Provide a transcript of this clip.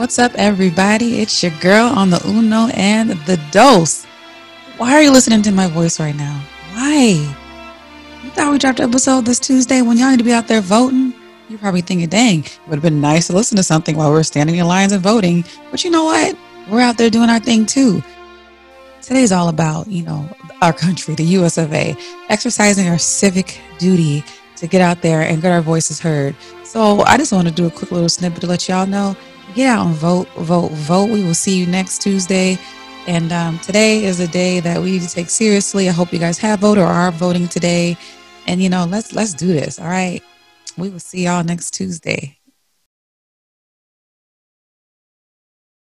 What's up, everybody? It's your girl on the Uno and the Dose. Why are you listening to my voice right now? Why? You thought we dropped an episode this Tuesday when y'all need to be out there voting? You're probably thinking, dang, it would have been nice to listen to something while we're standing in lines and voting. But you know what? We're out there doing our thing too. Today's all about, you know, our country, the US of A, exercising our civic duty to get out there and get our voices heard. So I just want to do a quick little snippet to let y'all know get out and vote, vote, vote. We will see you next Tuesday. And um, today is a day that we need to take seriously. I hope you guys have voted or are voting today. And you know, let's let's do this. All right. We will see y'all next Tuesday.